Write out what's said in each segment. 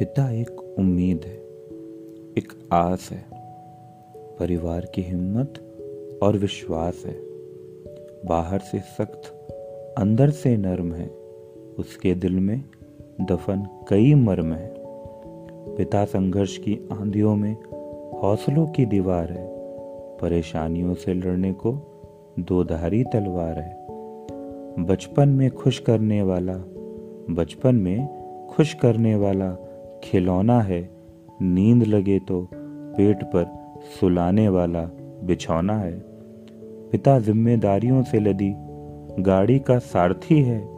पिता एक उम्मीद है, एक आस है। परिवार की हिम्मत और विश्वास है। बाहर से सख्त, अंदर से नर्म है। उसके दिल में दफन कई मर्म है। पिता संघर्ष की आंधियों में हौसलों की दीवार है। परेशानियों से लड़ने को दो धारी तलवार है। बचपन में खुश करने वाला, बचपन में खुश करने वाला खिलौना है, नींद लगे तो पेट पर सुलाने वाला बिछौना है। पिता जिम्मेदारियों से लदी, गाड़ी का सारथी है,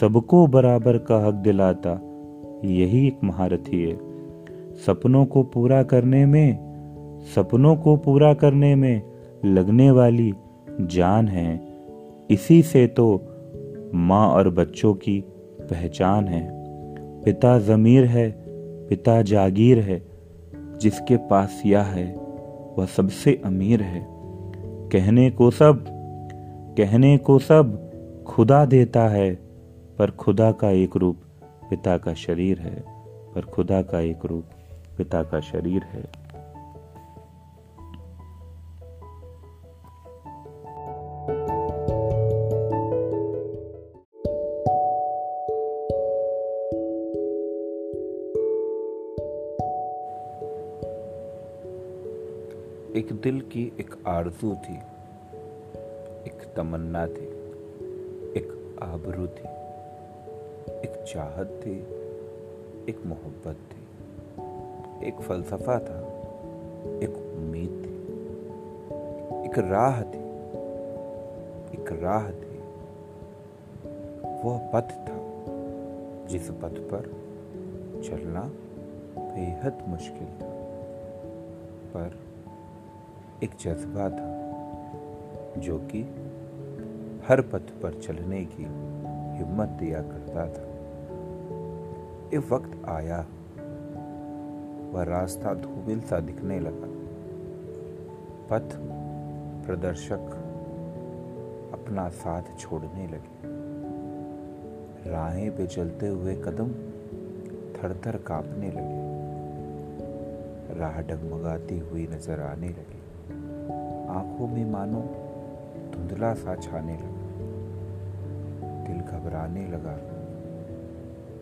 सबको बराबर का हक दिलाता, यही एक महारथी है। सपनों को पूरा करने में, सपनों को पूरा करने में लगने वाली जान है। इसी से तो माँ और बच्चों की पहचान है। पिता जमीर है पिता जागीर है, जिसके पास यह है, वह सबसे अमीर है। कहने को सब, कहने को सब खुदा देता है, पर खुदा का एक रूप पिता का शरीर है, पर खुदा का एक रूप पिता का शरीर है। एक दिल की एक आरज़ू थी, एक तमन्ना थी, एक आबरू थी, एक चाहत थी, एक मोहब्बत थी, एक फलसफा था, एक उम्मीद थी, एक राह थी, एक राह थी। वह पथ था जिस पथ पर चलना बेहद मुश्किल था, पर एक जज्बा था, जो कि हर पथ पर चलने की हिम्मत दिया करता था। एक वक्त आया, वह रास्ता धूमिल सा दिखने लगा। पथ प्रदर्शक अपना साथ छोड़ने लगे। राहें पे चलते हुए कदम थर थर कांपने लगे। राह डगमगाती हुई नज़र आने लगी। आँखों में मानो धुंधला सा छाने लगा। दिल घबराने लगा।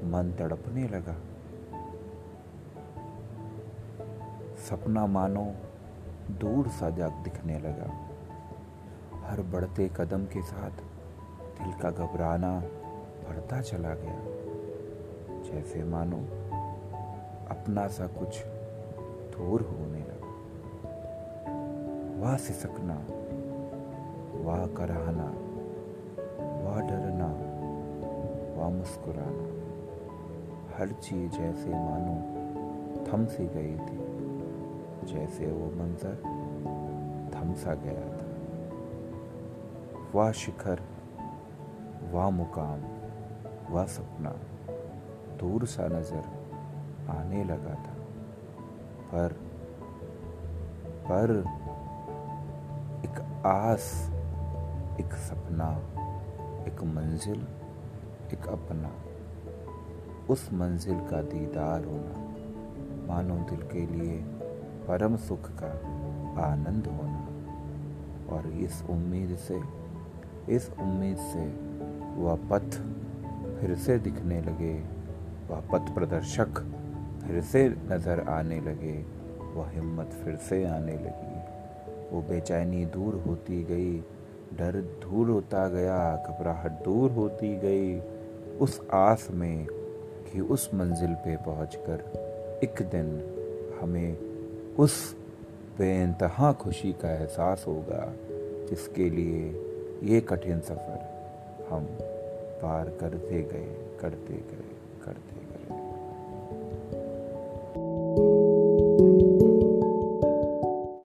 मन तड़पने लगा। सपना मानो दूर सा जाग दिखने लगा। हर बढ़ते कदम के साथ दिल का घबराना बढ़ता चला गया। जैसे मानो अपना सा कुछ दूर होने वाह सिसकना वाह कराहना वाह डरना वाह मुस्कुराना हर चीज़ जैसे मानो थम सी गई थी, जैसे वो मंजर थम सा गया था। वाह शिखर वाह मुकाम वाह सपना दूर सा नज़र आने लगा था। पर पर आस, एक सपना, एक मंजिल, एक अपना। उस मंजिल का दीदार होना, मानो दिल के लिए परम सुख का आनंद होना। और इस उम्मीद से, इस उम्मीद से वह पथ फिर से दिखने लगे, वह पथ प्रदर्शक फिर से नज़र आने लगे, वह हिम्मत फिर से आने लगी। वो बेचैनी दूर होती गई। डर दूर होता गया, घबराहट दूर होती गई उस आस में कि उस मंजिल पे पहुंचकर एक दिन हमें उस बेानतहा खुशी का एहसास होगा, जिसके लिए ये कठिन सफ़र हम पार करते गए करते गए करते गए।